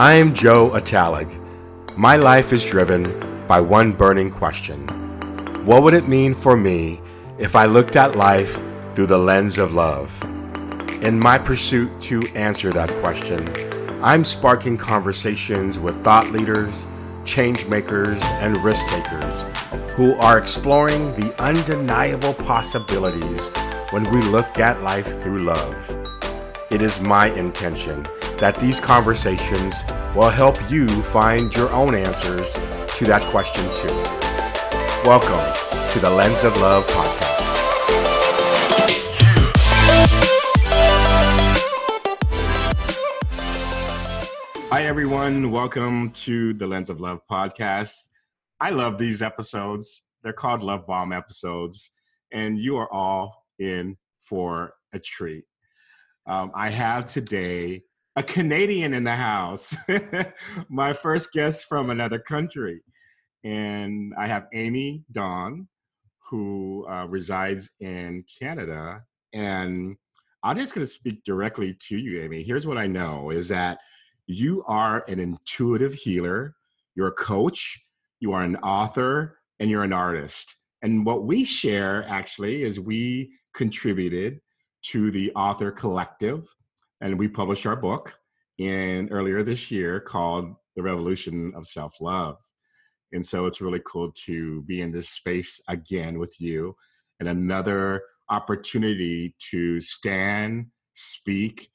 I'm Joe Atalig. My life is driven by one burning question What would it mean for me if I looked at life through the lens of love? In my pursuit to answer that question, I'm sparking conversations with thought leaders, change makers, and risk takers who are exploring the undeniable possibilities when we look at life through love. It is my intention that these conversations will help you find your own answers to that question too. Welcome to the Lens of Love podcast. Hi, everyone. Welcome to the Lens of Love podcast. I love these episodes. They're called Love Bomb episodes, and you are all in for a treat. Um, I have today a Canadian in the house, my first guest from another country. And I have Amy Dawn, who uh, resides in Canada. And I'm just going to speak directly to you, Amy. Here's what I know is that you are an intuitive healer, you're a coach, you are an author, and you're an artist. And what we share actually is we contributed to the author collective and we published our book in earlier this year called The Revolution of Self Love. And so it's really cool to be in this space again with you and another opportunity to stand, speak,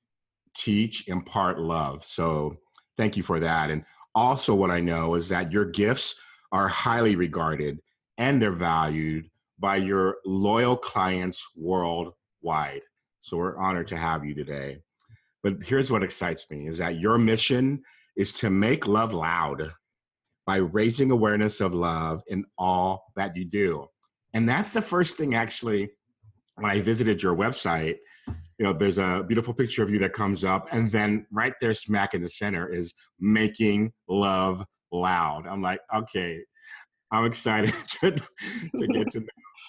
teach, impart love. So thank you for that. And also, what I know is that your gifts are highly regarded and they're valued by your loyal clients worldwide. So we're honored to have you today. But here's what excites me is that your mission is to make love loud by raising awareness of love in all that you do. And that's the first thing actually when I visited your website, you know, there's a beautiful picture of you that comes up and then right there smack in the center is making love loud. I'm like, okay, I'm excited to, to get to know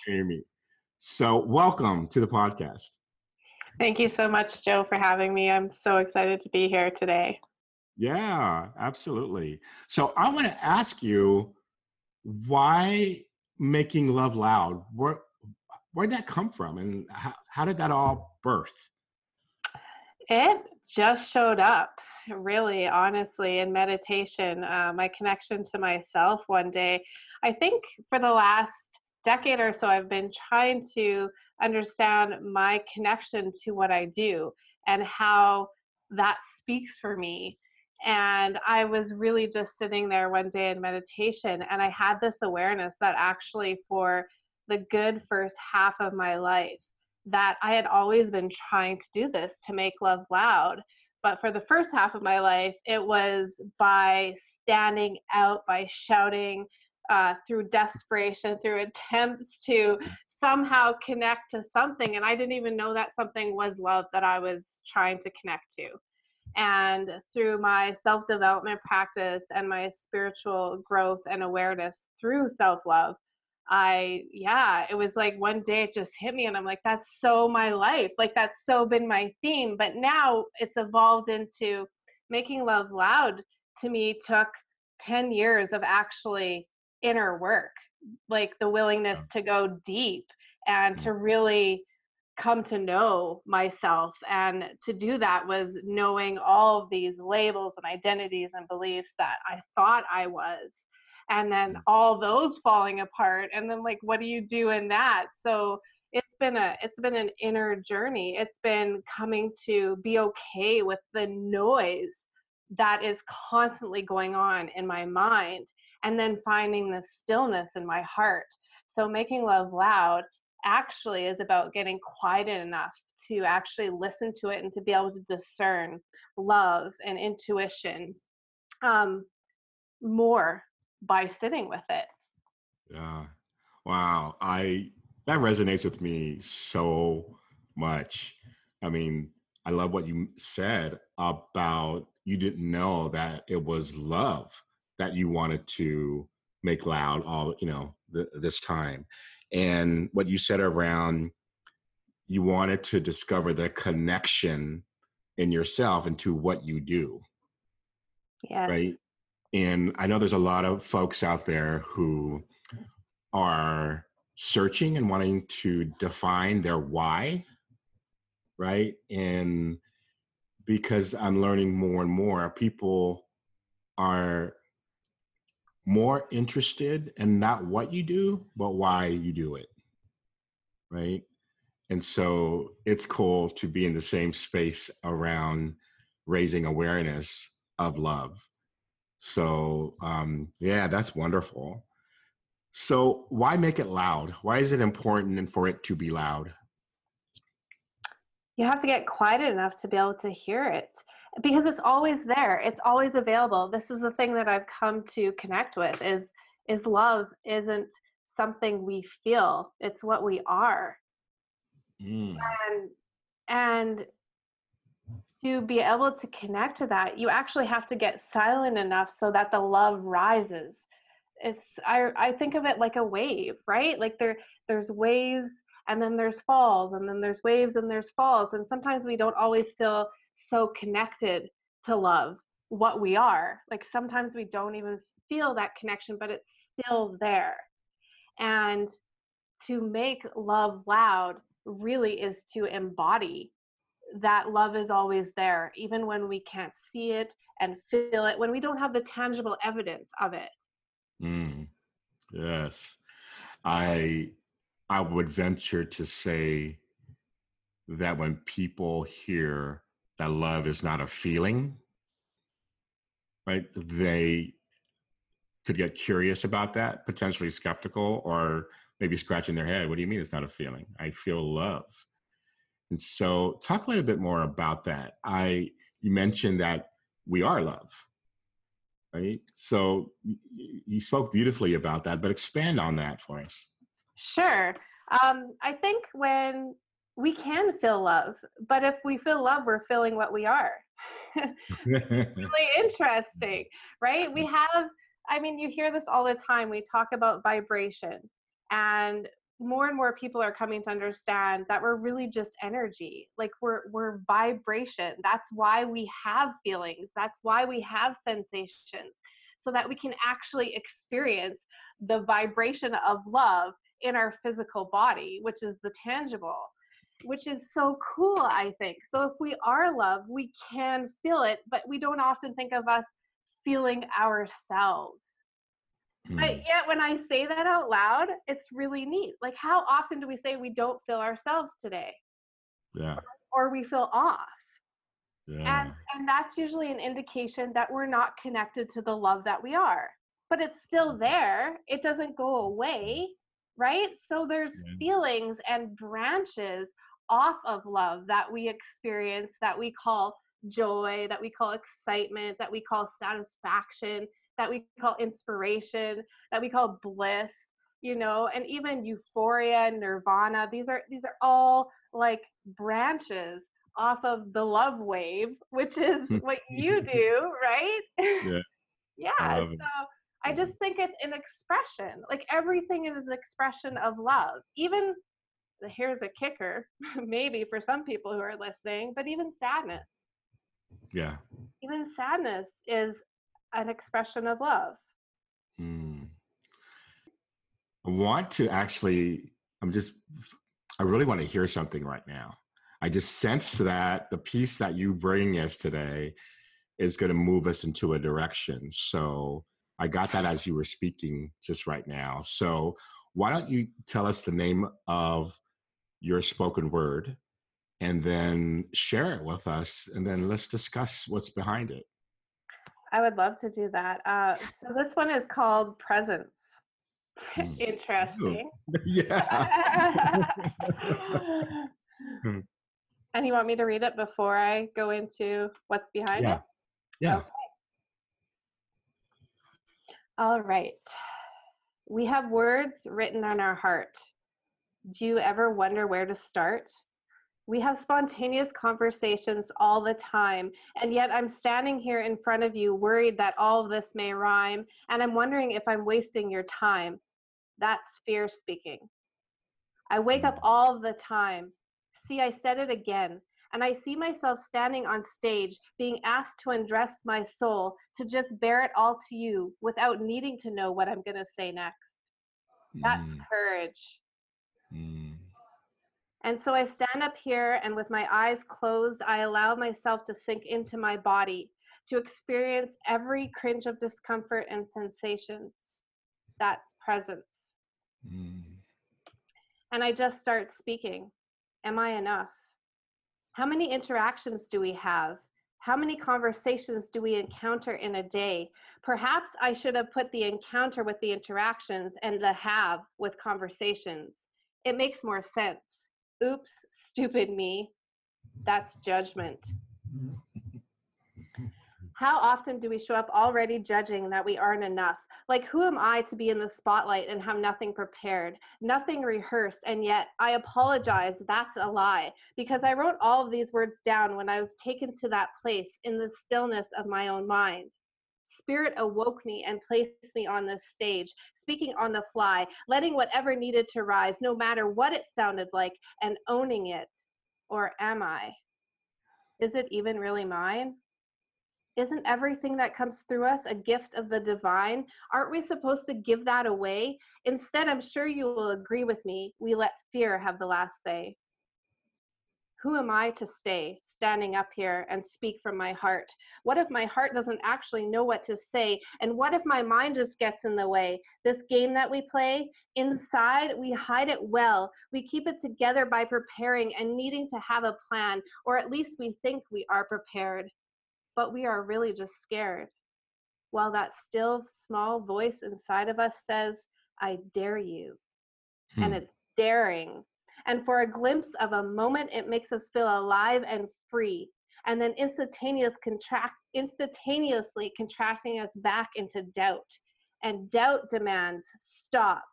Amy. So, welcome to the podcast. Thank you so much, Joe, for having me. I'm so excited to be here today. Yeah, absolutely. So I want to ask you why making love loud? Where where'd that come from and how, how did that all birth? It just showed up, really, honestly, in meditation. Uh, my connection to myself one day. I think for the last decade or so, I've been trying to understand my connection to what I do and how that speaks for me. And I was really just sitting there one day in meditation, and I had this awareness that actually, for the good first half of my life, that I had always been trying to do this to make love loud. But for the first half of my life, it was by standing out, by shouting, uh, through desperation, through attempts to somehow connect to something. And I didn't even know that something was love that I was trying to connect to. And through my self development practice and my spiritual growth and awareness through self love, I, yeah, it was like one day it just hit me, and I'm like, that's so my life. Like, that's so been my theme. But now it's evolved into making love loud to me took 10 years of actually inner work like the willingness to go deep and to mm-hmm. really come to know myself and to do that was knowing all of these labels and identities and beliefs that i thought i was and then all those falling apart and then like what do you do in that? So it's been a it's been an inner journey. It's been coming to be okay with the noise that is constantly going on in my mind and then finding the stillness in my heart. So making love loud actually is about getting quiet enough to actually listen to it and to be able to discern love and intuition um, more by sitting with it. Yeah. Wow. I that resonates with me so much. I mean, I love what you said about you didn't know that it was love that you wanted to make loud all you know th- this time and what you said around you wanted to discover the connection in yourself into what you do Yeah. Right. And I know there's a lot of folks out there who are searching and wanting to define their why. Right. And because I'm learning more and more, people are more interested in not what you do, but why you do it. Right. And so it's cool to be in the same space around raising awareness of love. So, um, yeah, that's wonderful. So, why make it loud? Why is it important for it to be loud? You have to get quiet enough to be able to hear it because it's always there. It's always available. This is the thing that I've come to connect with is is love isn't something we feel. It's what we are. Mm. And and to be able to connect to that, you actually have to get silent enough so that the love rises. It's I I think of it like a wave, right? Like there there's waves and then there's falls and then there's waves and there's falls and sometimes we don't always feel so connected to love what we are. Like sometimes we don't even feel that connection, but it's still there. And to make love loud really is to embody that love is always there, even when we can't see it and feel it, when we don't have the tangible evidence of it. Mm, yes. I I would venture to say that when people hear that love is not a feeling, right, they could get curious about that, potentially skeptical, or maybe scratching their head. What do you mean it's not a feeling? I feel love. And so, talk a little bit more about that. I you mentioned that we are love, right? So you spoke beautifully about that, but expand on that for us. Sure. Um, I think when we can feel love, but if we feel love, we're feeling what we are. really interesting, right? We have, I mean, you hear this all the time. We talk about vibration, and more and more people are coming to understand that we're really just energy like we're we're vibration that's why we have feelings that's why we have sensations so that we can actually experience the vibration of love in our physical body which is the tangible which is so cool i think so if we are love we can feel it but we don't often think of us feeling ourselves Mm. But yet, when I say that out loud, it's really neat. Like, how often do we say we don't feel ourselves today? Yeah. Or, or we feel off. Yeah. And, and that's usually an indication that we're not connected to the love that we are. But it's still mm. there, it doesn't go away, right? So there's yeah. feelings and branches off of love that we experience that we call joy, that we call excitement, that we call satisfaction, that we call inspiration, that we call bliss, you know, and even euphoria, nirvana. These are these are all like branches off of the love wave, which is what you do, right? Yeah. yeah. I so I just mm-hmm. think it's an expression. Like everything is an expression of love. Even here's a kicker, maybe for some people who are listening, but even sadness. Yeah. Even sadness is an expression of love. Mm. I want to actually, I'm just, I really want to hear something right now. I just sense that the piece that you bring us today is going to move us into a direction. So I got that as you were speaking just right now. So why don't you tell us the name of your spoken word and then share it with us and then let's discuss what's behind it. I would love to do that. Uh, so this one is called Presence. Interesting. Yeah. and you want me to read it before I go into what's behind yeah. it? Yeah. Okay. All right. We have words written on our heart. Do you ever wonder where to start? We have spontaneous conversations all the time, and yet I'm standing here in front of you worried that all of this may rhyme, and I'm wondering if I'm wasting your time. That's fear speaking. I wake up all the time. See, I said it again. and I see myself standing on stage being asked to undress my soul to just bear it all to you without needing to know what I'm going to say next. That's mm. courage. Mm. And so I stand up here and with my eyes closed, I allow myself to sink into my body, to experience every cringe of discomfort and sensations. That's presence. Mm. And I just start speaking. Am I enough? How many interactions do we have? How many conversations do we encounter in a day? Perhaps I should have put the encounter with the interactions and the have with conversations. It makes more sense. Oops, stupid me. That's judgment. How often do we show up already judging that we aren't enough? Like, who am I to be in the spotlight and have nothing prepared, nothing rehearsed? And yet, I apologize. That's a lie because I wrote all of these words down when I was taken to that place in the stillness of my own mind. Spirit awoke me and placed me on this stage, speaking on the fly, letting whatever needed to rise, no matter what it sounded like, and owning it. Or am I? Is it even really mine? isn't everything that comes through us a gift of the divine? Aren't we supposed to give that away? Instead, I'm sure you will agree with me, we let fear have the last say. Who am I to stay standing up here and speak from my heart? What if my heart doesn't actually know what to say? And what if my mind just gets in the way? This game that we play, inside, we hide it well. We keep it together by preparing and needing to have a plan, or at least we think we are prepared but we are really just scared. While that still small voice inside of us says, I dare you. Hmm. And it's daring. And for a glimpse of a moment, it makes us feel alive and free. And then instantaneous contract, instantaneously contracting us back into doubt. And doubt demands stop.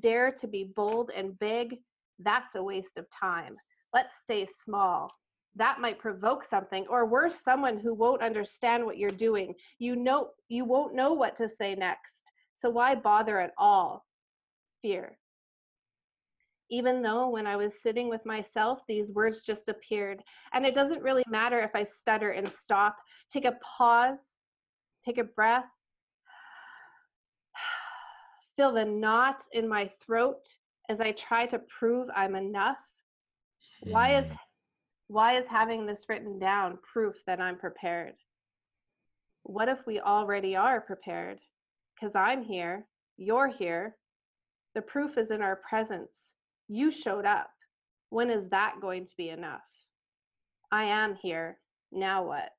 Dare to be bold and big. That's a waste of time. Let's stay small that might provoke something or worse someone who won't understand what you're doing you know you won't know what to say next so why bother at all fear even though when i was sitting with myself these words just appeared and it doesn't really matter if i stutter and stop take a pause take a breath feel the knot in my throat as i try to prove i'm enough why is hmm. Why is having this written down proof that I'm prepared? What if we already are prepared? Because I'm here, you're here. The proof is in our presence. You showed up. When is that going to be enough? I am here. Now what?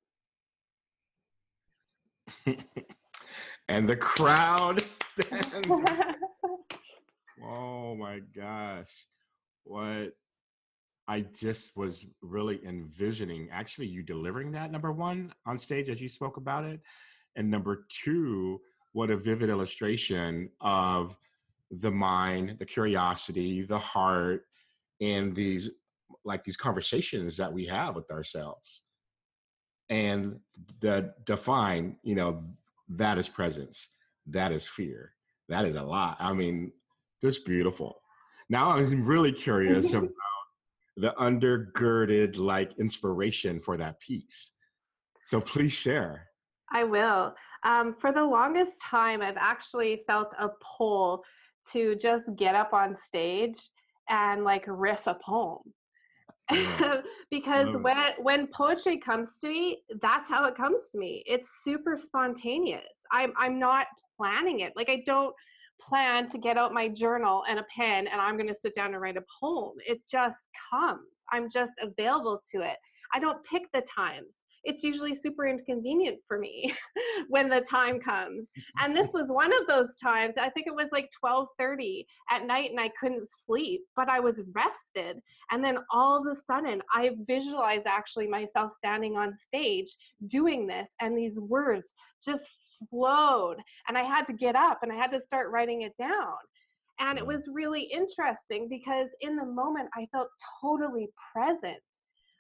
and the crowd stands. oh my gosh. What I just was really envisioning actually you delivering that number one on stage as you spoke about it. And number two, what a vivid illustration of the mind, the curiosity, the heart, and these like these conversations that we have with ourselves. And the define, you know, that is presence, that is fear, that is a lot. I mean, just beautiful. Now I'm really curious about the undergirded like inspiration for that piece. So please share. I will. Um, for the longest time, I've actually felt a pull to just get up on stage and like riff a poem. Because when when poetry comes to me, that's how it comes to me. It's super spontaneous. I'm I'm not planning it. Like I don't plan to get out my journal and a pen and I'm going to sit down and write a poem. It just comes. I'm just available to it. I don't pick the times. It's usually super inconvenient for me when the time comes. And this was one of those times. I think it was like 12:30 at night and I couldn't sleep, but I was rested. And then all of a sudden, I visualized actually myself standing on stage doing this and these words just flowed and I had to get up and I had to start writing it down. And it mm-hmm. was really interesting because in the moment I felt totally present.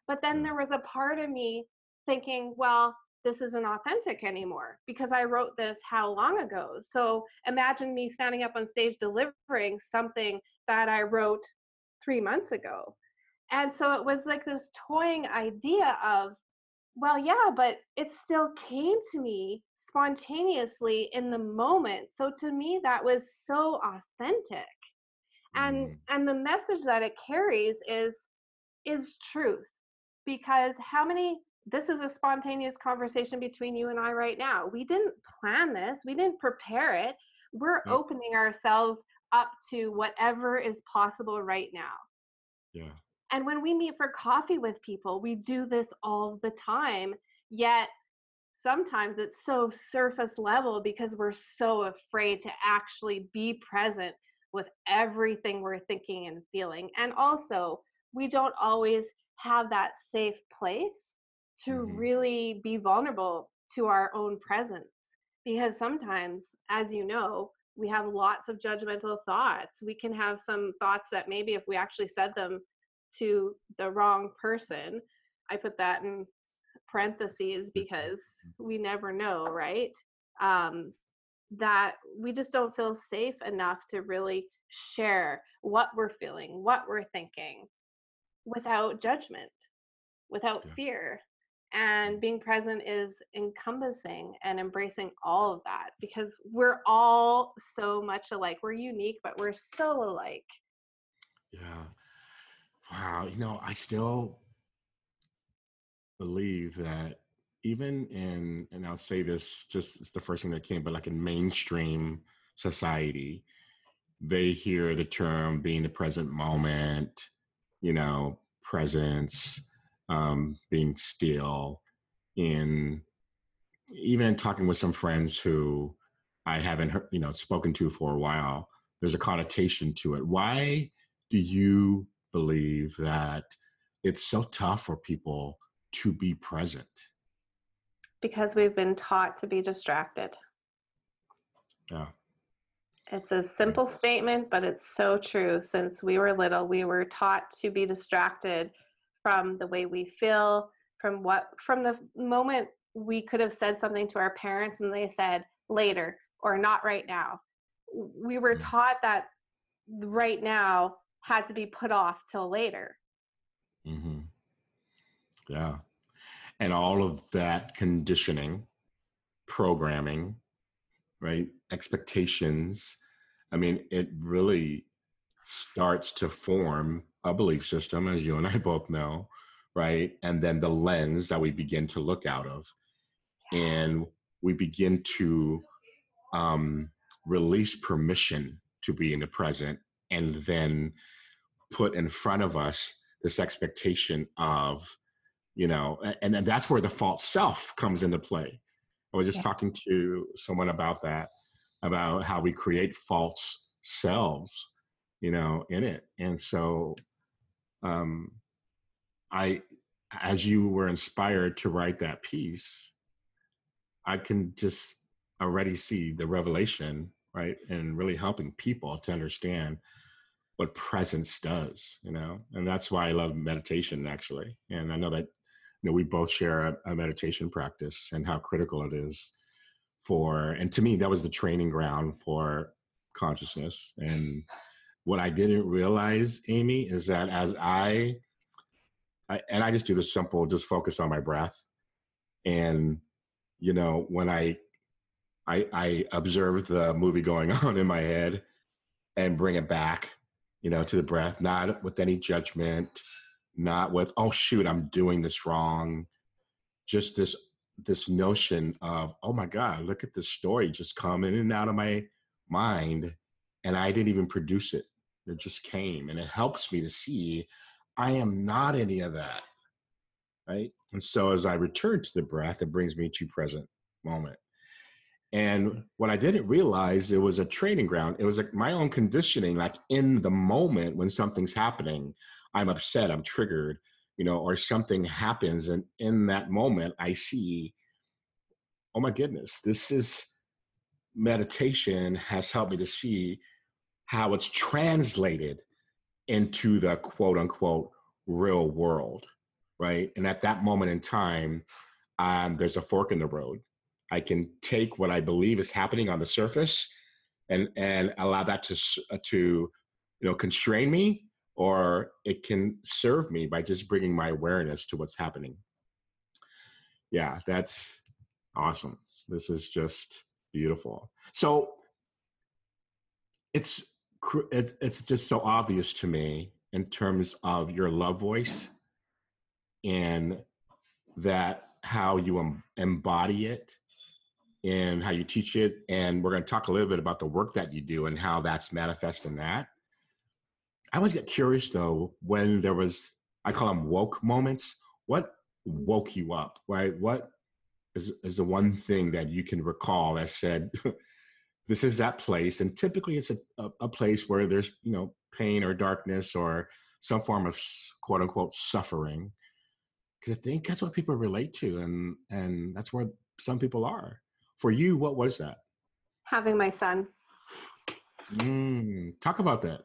But then mm. there was a part of me thinking, well, this isn't authentic anymore because I wrote this how long ago? So imagine me standing up on stage delivering something that I wrote three months ago. and so it was like this toying idea of well yeah but it still came to me spontaneously in the moment so to me that was so authentic and mm. and the message that it carries is is truth because how many this is a spontaneous conversation between you and I right now. We didn't plan this, we didn't prepare it. We're yeah. opening ourselves up to whatever is possible right now. Yeah. And when we meet for coffee with people, we do this all the time. Yet sometimes it's so surface level because we're so afraid to actually be present with everything we're thinking and feeling. And also, we don't always have that safe place to mm-hmm. really be vulnerable to our own presence. Because sometimes, as you know, we have lots of judgmental thoughts. We can have some thoughts that maybe if we actually said them to the wrong person, I put that in parentheses because we never know, right? Um, that we just don't feel safe enough to really share what we're feeling, what we're thinking without judgment, without yeah. fear. And being present is encompassing and embracing all of that because we're all so much alike. We're unique, but we're so alike. Yeah. Wow. You know, I still believe that even in, and I'll say this just it's the first thing that came, but like in mainstream society, they hear the term being the present moment, you know, presence, um, being still, in even talking with some friends who I haven't, heard, you know, spoken to for a while. There's a connotation to it. Why do you believe that it's so tough for people to be present? Because we've been taught to be distracted. Yeah. It's a simple statement, but it's so true. Since we were little, we were taught to be distracted from the way we feel, from what, from the moment we could have said something to our parents and they said later or not right now. We were taught that right now had to be put off till later. Mm-hmm. Yeah. And all of that conditioning, programming, right? Expectations. I mean, it really starts to form a belief system, as you and I both know, right? And then the lens that we begin to look out of. And we begin to um, release permission to be in the present and then put in front of us this expectation of, you know, and then that's where the false self comes into play I was just yeah. talking to someone about that, about how we create false selves, you know, in it. And so, um, I, as you were inspired to write that piece, I can just already see the revelation, right, and really helping people to understand what presence does, you know, and that's why I love meditation actually. And I know that you know we both share a, a meditation practice and how critical it is for and to me that was the training ground for consciousness and what i didn't realize amy is that as i, I and i just do the simple just focus on my breath. And you know when i i i observe the movie going on in my head and bring it back you know to the breath not with any judgment not with oh shoot i'm doing this wrong. Just this this notion of oh my god look at this story just come in and out of my mind and i didn't even produce it it just came and it helps me to see i am not any of that right and so as i return to the breath it brings me to present moment and what i didn't realize it was a training ground it was like my own conditioning like in the moment when something's happening I'm upset, I'm triggered, you know, or something happens. And in that moment, I see, oh my goodness, this is meditation has helped me to see how it's translated into the quote unquote real world, right? And at that moment in time, um, there's a fork in the road. I can take what I believe is happening on the surface and and allow that to to you know constrain me or it can serve me by just bringing my awareness to what's happening. Yeah, that's awesome. This is just beautiful. So it's it's it's just so obvious to me in terms of your love voice and that how you embody it and how you teach it and we're going to talk a little bit about the work that you do and how that's manifest in that. I always get curious though when there was i call them woke moments. What woke you up? Right? What is, is the one thing that you can recall that said this is that place and typically it's a, a, a place where there's you know pain or darkness or some form of quote unquote suffering because i think that's what people relate to and and that's where some people are. For you what was that? Having my son. Mm, talk about that.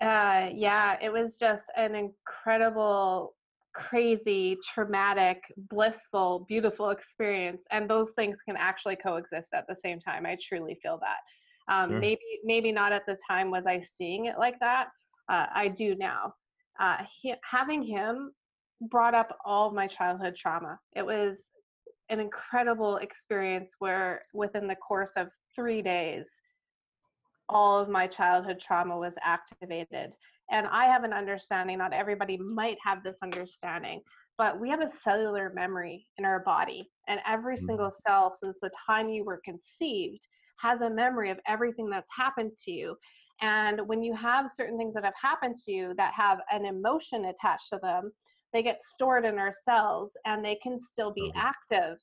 Uh, yeah it was just an incredible crazy, traumatic, blissful, beautiful experience, and those things can actually coexist at the same time. I truly feel that. Um, sure. Maybe, maybe not at the time was I seeing it like that. Uh, I do now. Uh, he, having him brought up all my childhood trauma. It was an incredible experience where, within the course of three days, all of my childhood trauma was activated and I have an understanding, not everybody might have this understanding, but we have a cellular memory in our body. And every mm-hmm. single cell, since the time you were conceived, has a memory of everything that's happened to you. And when you have certain things that have happened to you that have an emotion attached to them, they get stored in our cells and they can still be okay. active.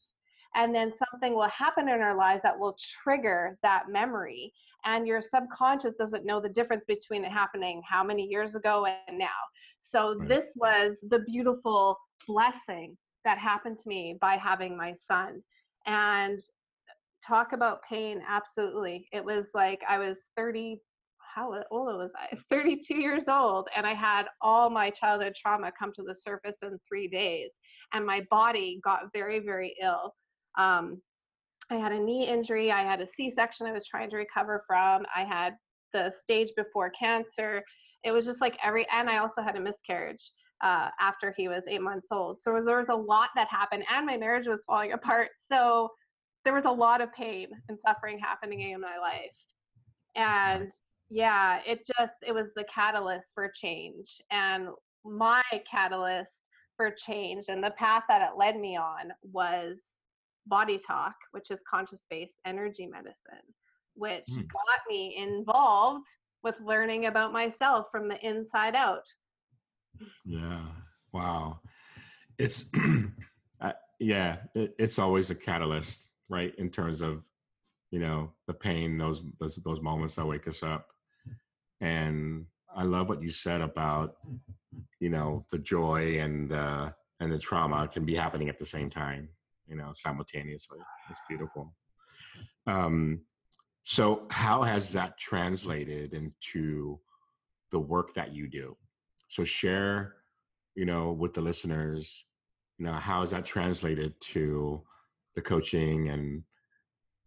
And then something will happen in our lives that will trigger that memory and your subconscious doesn't know the difference between it happening how many years ago and now. So right. this was the beautiful blessing that happened to me by having my son. And talk about pain, absolutely. It was like I was 30 how old was I? 32 years old, and I had all my childhood trauma come to the surface in three days, and my body got very, very ill. Um, I had a knee injury. I had a C section I was trying to recover from. I had the stage before cancer. It was just like every, and I also had a miscarriage uh, after he was eight months old. So there was a lot that happened, and my marriage was falling apart. So there was a lot of pain and suffering happening in my life. And yeah, it just, it was the catalyst for change. And my catalyst for change and the path that it led me on was body talk, which is conscious based energy medicine, which mm. got me involved with learning about myself from the inside out. Yeah. Wow. It's, uh, yeah, it, it's always a catalyst, right? In terms of, you know, the pain, those, those, those moments that wake us up. And I love what you said about, you know, the joy and, uh, and the trauma can be happening at the same time you know, simultaneously. It's beautiful. Um, so, how has that translated into the work that you do? So, share, you know, with the listeners, you know, how is that translated to the coaching and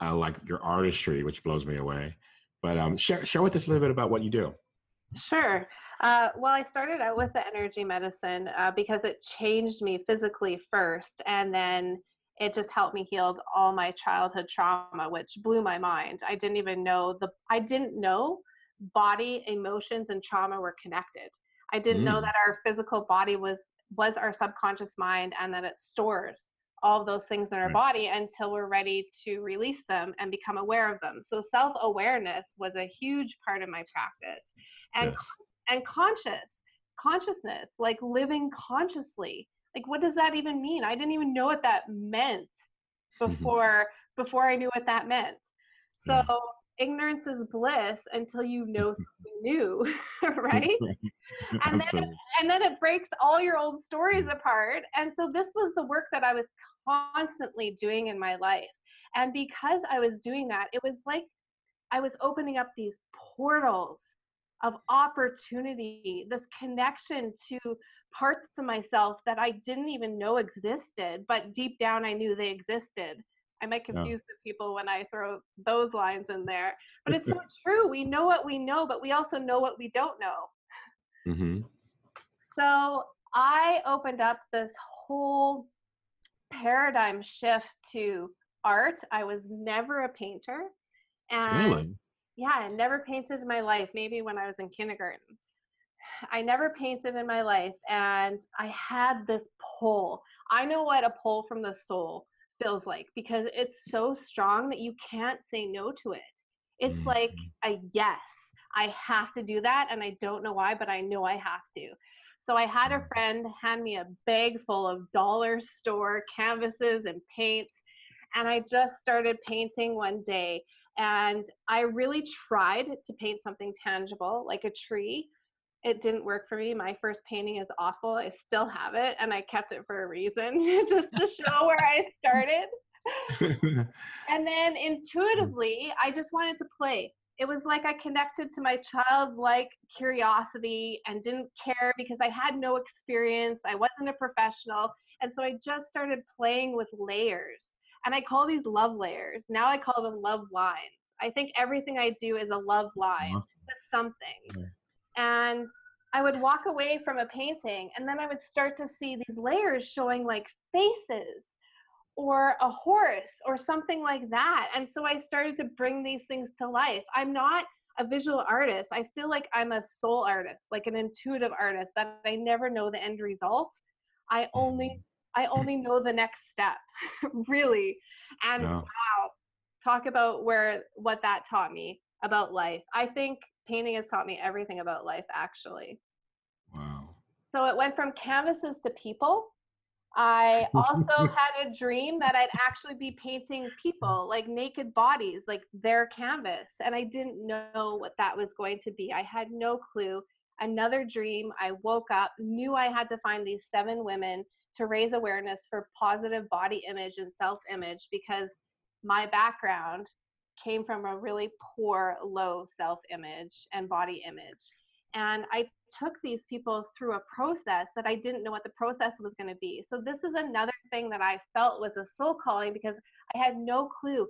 uh, like your artistry, which blows me away. But um, share share with us a little bit about what you do. Sure. Uh, well, I started out with the energy medicine uh, because it changed me physically first, and then it just helped me heal all my childhood trauma which blew my mind. I didn't even know the i didn't know body emotions and trauma were connected. I didn't mm. know that our physical body was was our subconscious mind and that it stores all those things in our body until we're ready to release them and become aware of them. So self-awareness was a huge part of my practice. And yes. and conscious consciousness like living consciously like what does that even mean? I didn't even know what that meant before before i knew what that meant. So ignorance is bliss until you know something new right? And then and then it breaks all your old stories mm. apart. And so this was the work that i was constantly doing in my life. And because i was doing that it was like i was opening up these portals of opportunity this connection to parts of myself that I didn't even know existed, but deep down I knew they existed. I might confuse yeah. the people when I throw those lines in there, but it's so true. We know what we know, but we also know what we don't know. Mm-hmm. So I opened up this whole paradigm shift to art. I was never a painter. And Really? yeah, I never painted in my life, maybe when I was in kindergarten. I never painted in my life and I had this pull. I know what a pull from the soul feels like because it's so strong that you can't say no to it. It's like Mhm. a yes. I have to do that and I don't know why, but I know I have to. So I had a Mm. friend hand me a bag full of dollar store canvases and paints and I just started painting one day and I really tried to paint something tangible like a tree it didn't work for me. My first painting is awful. I still have it and I kept it for a reason, just to show where I started. And then mm. intuitively, I just wanted to play. It was like I connected to my childlike curiosity and didn't care because I had no experience. I wasn't a professional. And so I just started playing with layers. And I call these love layers. Now I call them love lines. I think everything I do is a love line Awesome. with something. And I would walk away from a painting and then I would start to see these layers showing like faces or a horse or something like that. And so I started to bring these things to life. I'm not a visual artist. I feel like I'm a soul artist, like an intuitive artist that I never know the end result. I only I only know the next step, really. And Yeah. wow, talk about where what that taught me about life. I think painting has taught me everything about life actually. Wow. So it went from canvases to people. I also had a dream that I'd actually be painting people, like naked bodies, like their canvas. And I didn't know what that was going to be. I had no clue. Another dream, I woke up, knew I had to find these seven women to raise awareness for positive body image and self image because my background came from a really poor, low self image and body image. And I took these people through a process that I didn't know what the process was going to be. So, this is another thing that I felt was a soul calling because I had no clue.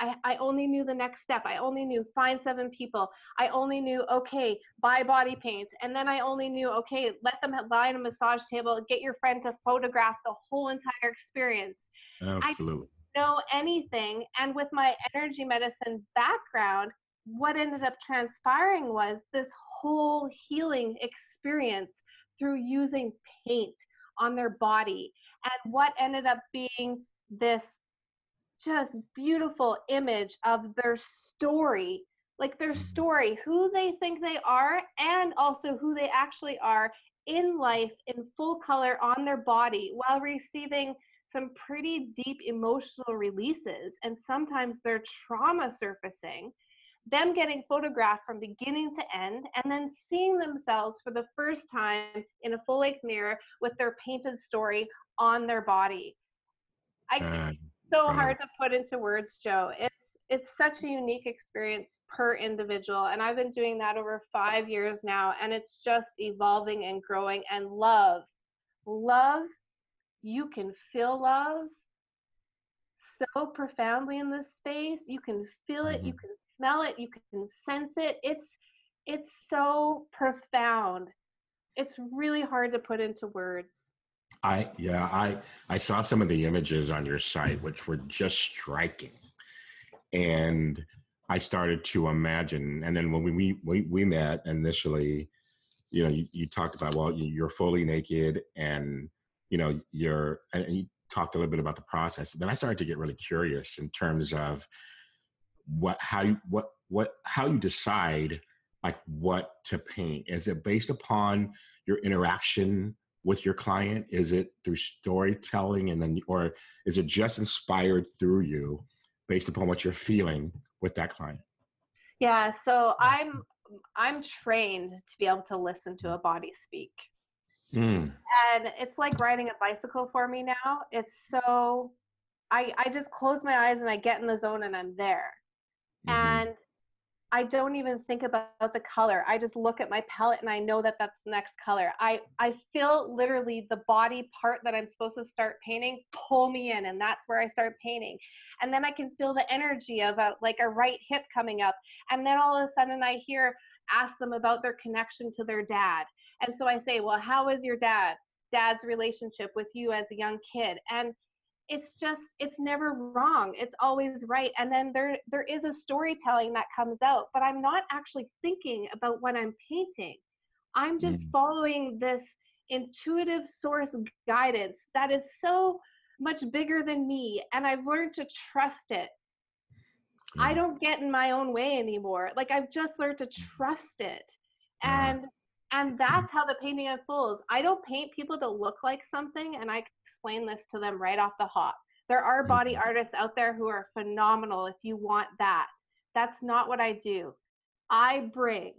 I, I only knew the next step. I only knew find seven people. I only knew, okay, buy body paint. And then I only knew, okay, let them lie on a massage table, get your friend to photograph the whole entire experience Absolutely. Know anything. And with my energy medicine background, what ended up transpiring was this whole healing experience through using paint on their body. And what ended up being this just beautiful image of their story like their Mhm. story, who they think they are, and also who they actually are in life in full color on their body while receiving some pretty deep emotional releases and sometimes their trauma surfacing them getting photographed from beginning to end and then seeing themselves for the first time in a full length mirror with their painted story on their body i That's so incredible. hard to put into words joe it's it's such a unique experience per individual and i've been doing that over five years now and it's just evolving and growing and love love you can feel love so profoundly in this space you can feel it you Mhm. can smell it you can sense it it's it's so profound it's really hard to put into words I yeah, I I saw some of the images on your site which were just striking. And I started to imagine and then when we we, we met initially, you know, you, you talked about well, you're fully naked and you know, you're and you talked a little bit about the process. Then I started to get really curious in terms of what how you what what how you decide like what to paint. Is it based upon your interaction with your client? Is it through storytelling and then or is it just inspired through you based upon what you're feeling with that client? yeah so i'm i'm trained to be able to listen to a body speak Mm, and it's like riding a bicycle for me now. It's so i i just close my eyes and i get in the zone and i'm there. Mhm. and i don't even think about the color. I just look at my palette and i know that that's the next color. I i feel literally the body part that i'm supposed to start painting pull me in and that's where i start painting. And then i can feel the energy of a like a right hip coming up. And then all of a sudden i hear ask them about their connection to their dad And so I say, well, how is your dad? Dad's relationship with you as a young kid? And it's just it's never wrong it's always right and then there there is a storytelling that comes out but i'm not actually thinking about what i'm painting i'm just mm. following this intuitive source guidance that is so much bigger than me and i've learned to trust it yeah. i don't get in my own way anymore like i've just learned to trust it yeah. and that's how the painting unfolds i don't paint people to look like something and i explain this to them right off the hop. There are body mm-hmm. artists out there who are phenomenal if you want that. That's not what I do. I bring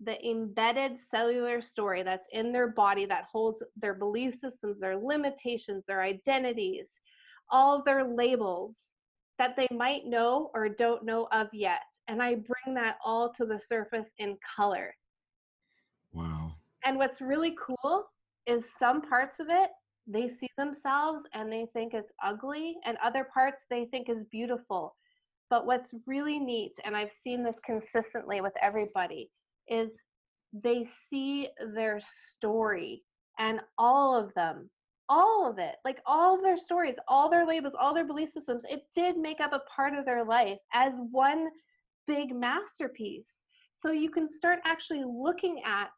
the embedded cellular story that's in their body that holds their belief systems, their limitations, their identities, all their labels that they might know or don't know of yet. And I bring that all to the surface in color. And what's really cool is some parts of it they see themselves and they think it's ugly, and other parts they think is beautiful. But what's really neat, and I've seen this consistently with everybody, is they see their story and all of them, all of it, like all their stories, all their labels, all their belief systems, it did make up a part of their life as one big masterpiece. So you can start actually looking at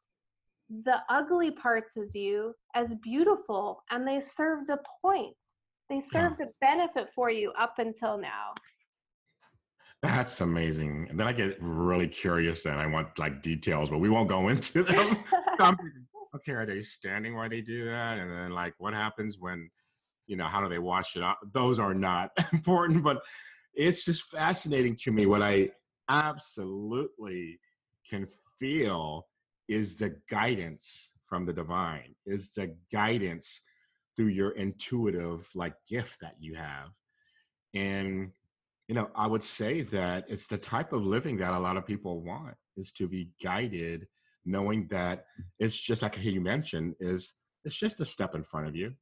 the ugly parts of you as beautiful and they serve the point. They serve yeah. the benefit for you up until now. That's amazing. And then i get really curious and i want like details but we won't go into them. Okay are they standing while they do that? And then like what happens when you know how do they wash it off? Those are not important but it's just fascinating to me what i absolutely can feel is the guidance from the divine, is the guidance through your intuitive like gift that you have. And you know, I would say that it's the type of living that a lot of people want is to be guided, knowing that it's just like you mentioned, is it's just a step in front of you.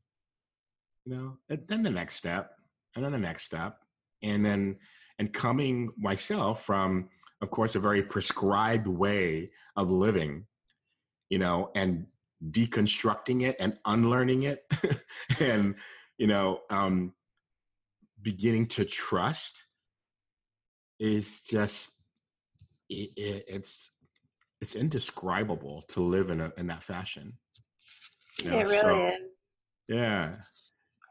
You know, and then the next step, and then the next step, and then and coming myself from, of course, a very prescribed way of living you know, and deconstructing it and unlearning it and, you know, um, beginning to trust is just, it, it, it's, it's indescribable to live in a, in that fashion. You know? It really so, is. Yeah.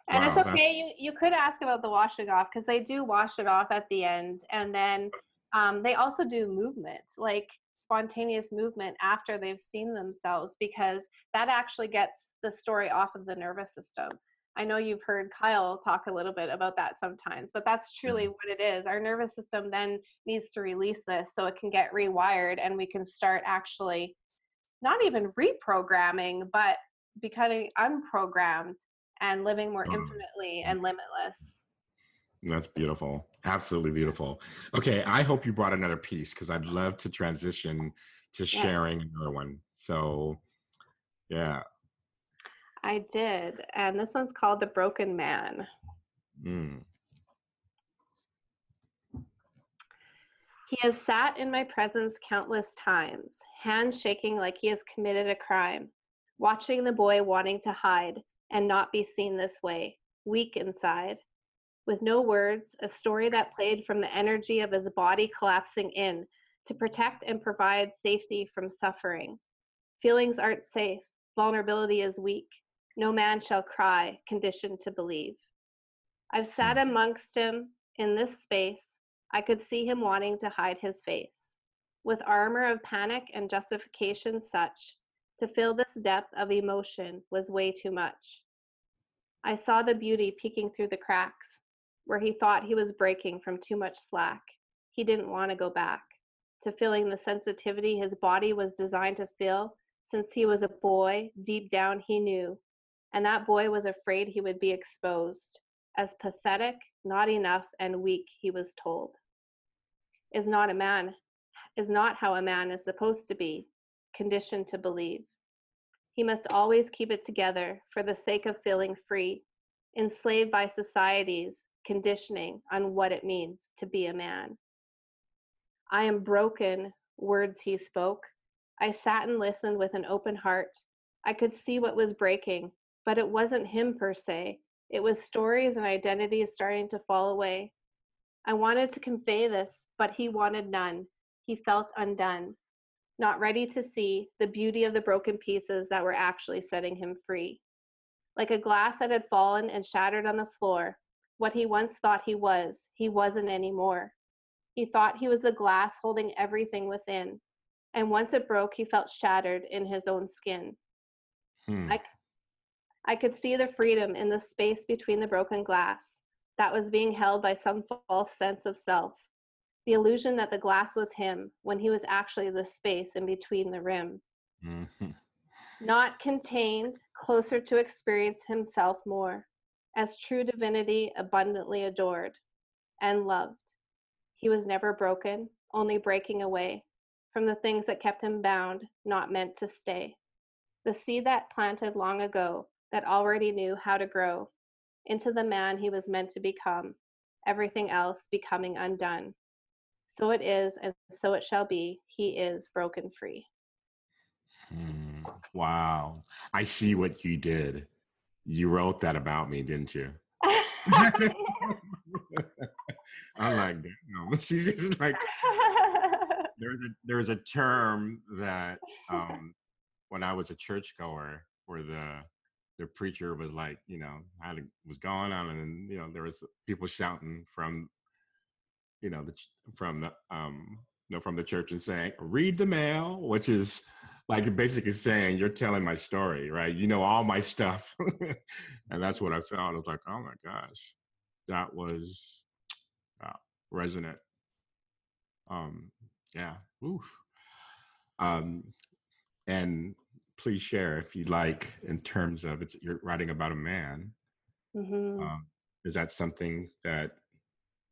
And wow, it's okay. You you could ask about the washing off because they do wash it off at the end, and then um, they also do movement. Like spontaneous movement after they've seen themselves because that actually gets the story off of the nervous system. I know you've heard Kyle talk a little bit about that sometimes, but that's truly mm-hmm. what it is. Our nervous system then needs to release this so it can get rewired and we can start actually not even reprogramming, but becoming unprogrammed and living more mm. infinitely and limitless. That's beautiful. Absolutely beautiful. Okay, I hope you brought another piece because I'd love to transition to sharing yeah. another one. So, yeah. I did. And this one's called The Broken Man. Mm. He has sat in my presence countless times, hands shaking like he has committed a crime, watching the boy wanting to hide and not be seen this way, weak inside with no words, a story that played from the energy of his body collapsing in to protect and provide safety from suffering. Feelings aren't safe, vulnerability is weak. No man shall cry, conditioned to believe. I've sat hmm. amongst him in this space. I could see him wanting to hide his face. With armor of panic and justification such, to fill this depth of emotion was way too much. I saw the beauty peeking through the cracks, where he thought he was breaking from too much slack. He didn't want to go back to feeling the sensitivity his body was designed to feel since he was a boy. Deep down, he knew. And that boy was afraid he would be exposed as pathetic, not enough, and weak, he was told. Is not a man, is not how a man is supposed to be, conditioned to believe. He must always keep it together for the sake of feeling free, enslaved by societies conditioning on what it means to be a man. I am broken, words he spoke, I sat and listened with an open heart. I could see what was breaking, but it wasn't him per se. It was stories and identities starting to fall away. I wanted to convey this, but he wanted none. He felt undone, not ready to see the beauty of the broken pieces that were actually setting him free. Like a glass that had fallen and shattered on the floor, what he once thought he was, he wasn't anymore. He thought he was the glass holding everything within, and once it broke, he felt shattered in his own skin. Hmm. I, I could see the freedom in the space between the broken glass that was being held by some false sense of self. The illusion that the glass was him when he was actually the space in between the rim. Mm-hmm. Not contained, closer to experience himself more, as true divinity abundantly adored and loved. He was never broken, only breaking away from the things that kept him bound, not meant to stay. The seed that planted long ago that already knew how to grow into the man he was meant to become, everything else becoming undone. So it is, and so it shall be. He is broken free. Hmm. Wow. I see what you did. You wrote that about me, didn't you? I'm like, no. She's just like, there's a there's a term that um, when I was a churchgoer, where the the preacher was like, you know, had was going on, and you know, there was people shouting from, you know, the from the um, you know, from the church and saying, "Read the mail," which is like basically saying, "You're telling my story, right? You know all my stuff," and that's what I felt. I was like, "Oh my gosh, that was uh, resonant." Um, yeah. Oof. Um, and please share if you'd like in terms of it's you're writing about a man. Mm-hmm. Um, is that something that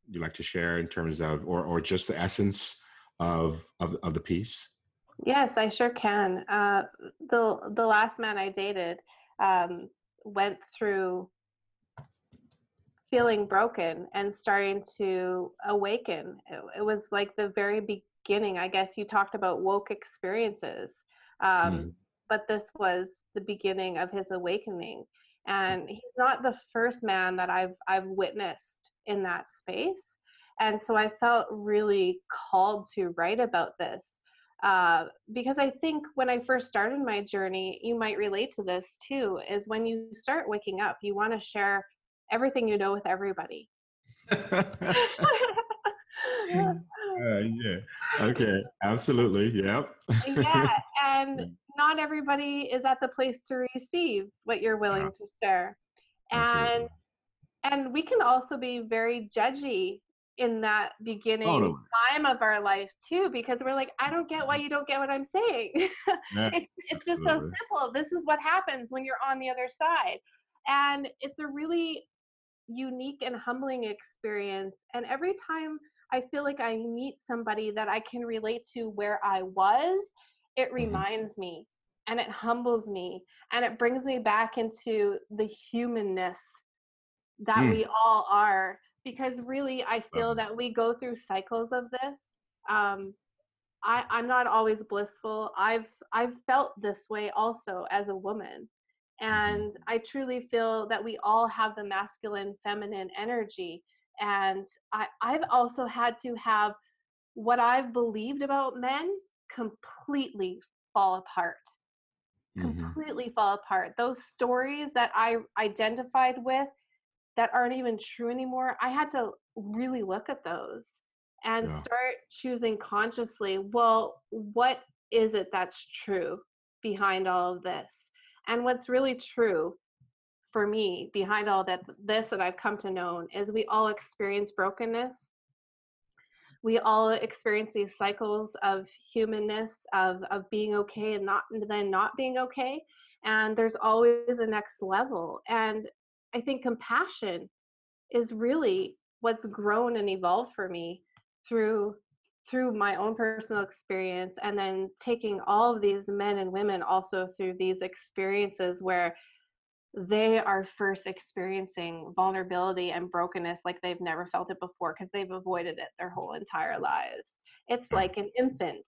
you'd like to share in terms of, or or just the essence of of, of the piece? Yes, I sure can. Uh, the the last man I dated um, went through feeling broken and starting to awaken. It, it was like the very beginning. I guess you talked about woke experiences. Um, mm but this was the beginning of his awakening and he's not the first man that I've I've witnessed in that space and so I felt really called to write about this uh, because I think when I first started my journey, you might relate to this too. Is when you start waking up, you want to share everything you know with everybody. uh, yeah. Okay. Absolutely. Yep. yeah. And not everybody is at the place to receive what you're willing yeah. to share. And Absolutely. and we can also be very judgy in that beginning totally. time of our life too because we're like i don't get why you don't get what i'm saying yeah, it's, it's just so simple this is what happens when you're on the other side and it's a really unique and humbling experience and every time I feel like I meet somebody that I can relate to where I was, it mm-hmm. reminds me and it humbles me and it brings me back into the humanness that mm. we all are because really i feel that we go through cycles of this um, I, i'm not always blissful i've i've felt this way also as a woman mm-hmm. and i truly feel that we all have the masculine feminine energy and I, I've also had to have what I've believed about men completely fall apart. Mm-hmm. Completely fall apart. Those stories that I identified with that aren't even true anymore, I had to really look at those and yeah. start choosing consciously well, what is it that's true behind all of this? And what's really true for me behind all that this that I've come to know is we all experience brokenness. We all experience these cycles of humanness, of of being okay and not and then not being okay. And there's always a next level. And I think compassion is really what's grown and evolved for me through through my own personal experience and then taking all of these men and women also through these experiences where they are first experiencing vulnerability and brokenness like they've never felt it before because they've avoided it their whole entire lives. It's like an infant.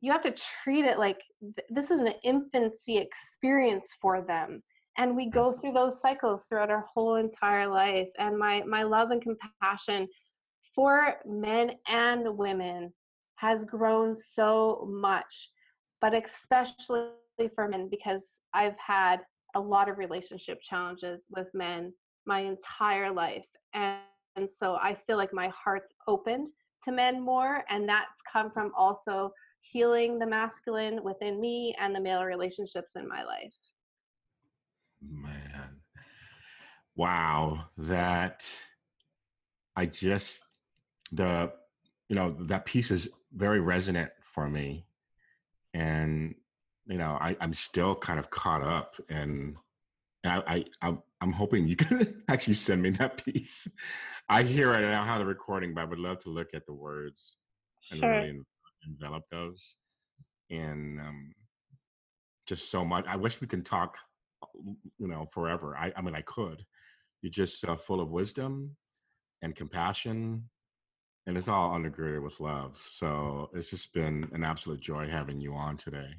You have to treat it like th- this is an infancy experience for them and we go through those cycles throughout our whole entire life. And my my love and compassion for men and women has grown so much but especially for men because i've had a lot of relationship challenges with men my entire life. And, and so i feel like my heart's opened to men more and that's come from also healing the masculine within me and the male relationships in my life Man. Wow. That I just the you know that piece is very resonant for me. And you know, I, I'm still kind of caught up and I, I I'm hoping you can actually send me that piece. I hear it. I don't have the recording, but I would love to look at the words and Sure. really envelop those. And um, just so much. I wish we can talk, you know, forever. I, I mean, I could. You're just uh, full of wisdom and compassion, and it's all undergirded with love. So it's just been an absolute joy having you on today.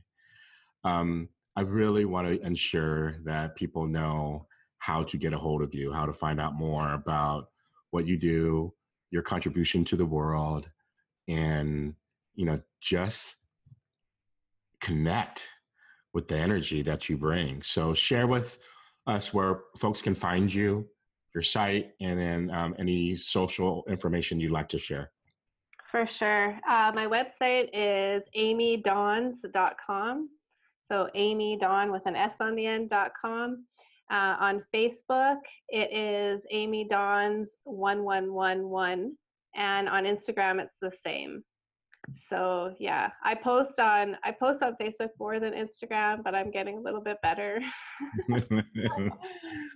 Um, I really want to ensure that people know how to get a hold of you, how to find out more about what you do, your contribution to the world, and you know, just connect with the energy that you bring. So share with us where folks can find you, your site, and then um, any social information you'd like to share. For sure. Uh, my website is amydawns.com. So Amy Dawn with an S on the end.com. Uh, on Facebook, it is Amy Dawns 1111. And on Instagram, it's the same. So yeah, I post on I post on Facebook more than Instagram, but I'm getting a little bit better.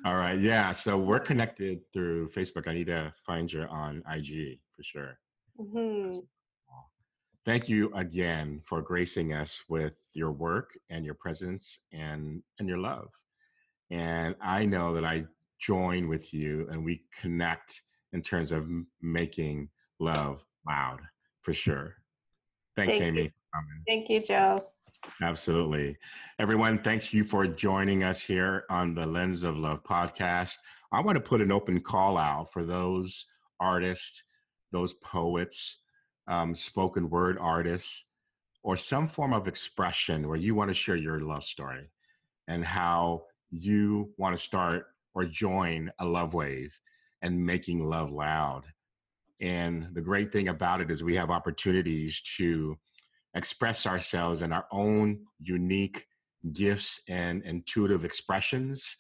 All right. Yeah. So we're connected through Facebook. I need to find you on IG for sure. hmm Thank you again for gracing us with your work and your presence and and your love. And I know that I join with you and we connect in terms of making love loud for sure. Thanks, Thank Amy. you. Thank you, Joe. Absolutely. Everyone, thanks you for joining us here on the Lens of Love podcast. I want to put an open call out for those artists, those poets, um, spoken word artists, or some form of expression where you want to share your love story and how you want to start or join a love wave and making love loud. And the great thing about it is we have opportunities to express ourselves in our own unique gifts and intuitive expressions.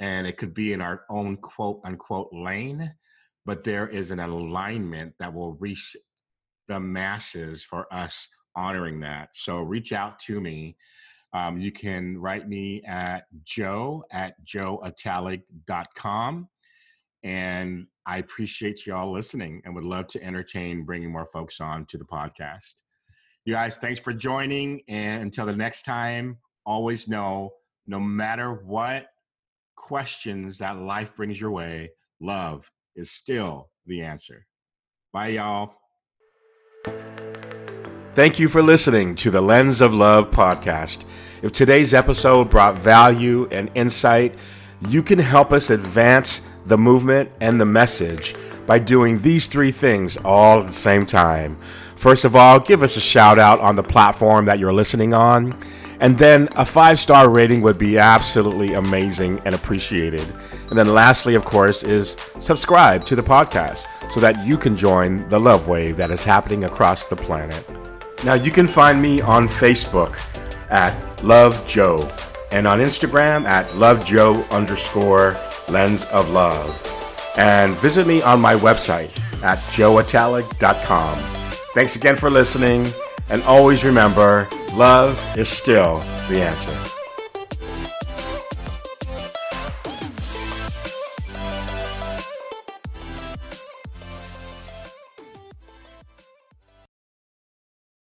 And it could be in our own quote unquote lane, but there is an alignment that will reach the masses for us honoring that. So reach out to me. Um, you can write me at joe at joeitalic.com. And I appreciate you all listening and would love to entertain bringing more folks on to the podcast. You guys, thanks for joining. And until the next time, always know no matter what questions that life brings your way, love is still the answer. Bye, y'all. Thank you for listening to the Lens of Love podcast. If today's episode brought value and insight, you can help us advance the movement and the message by doing these three things all at the same time. First of all, give us a shout out on the platform that you're listening on. And then a five star rating would be absolutely amazing and appreciated. And then, lastly, of course, is subscribe to the podcast so that you can join the love wave that is happening across the planet. Now, you can find me on Facebook at Love Joe and on Instagram at Love Joe underscore Lens of Love. And visit me on my website at joeitalic.com. Thanks again for listening, and always remember love is still the answer.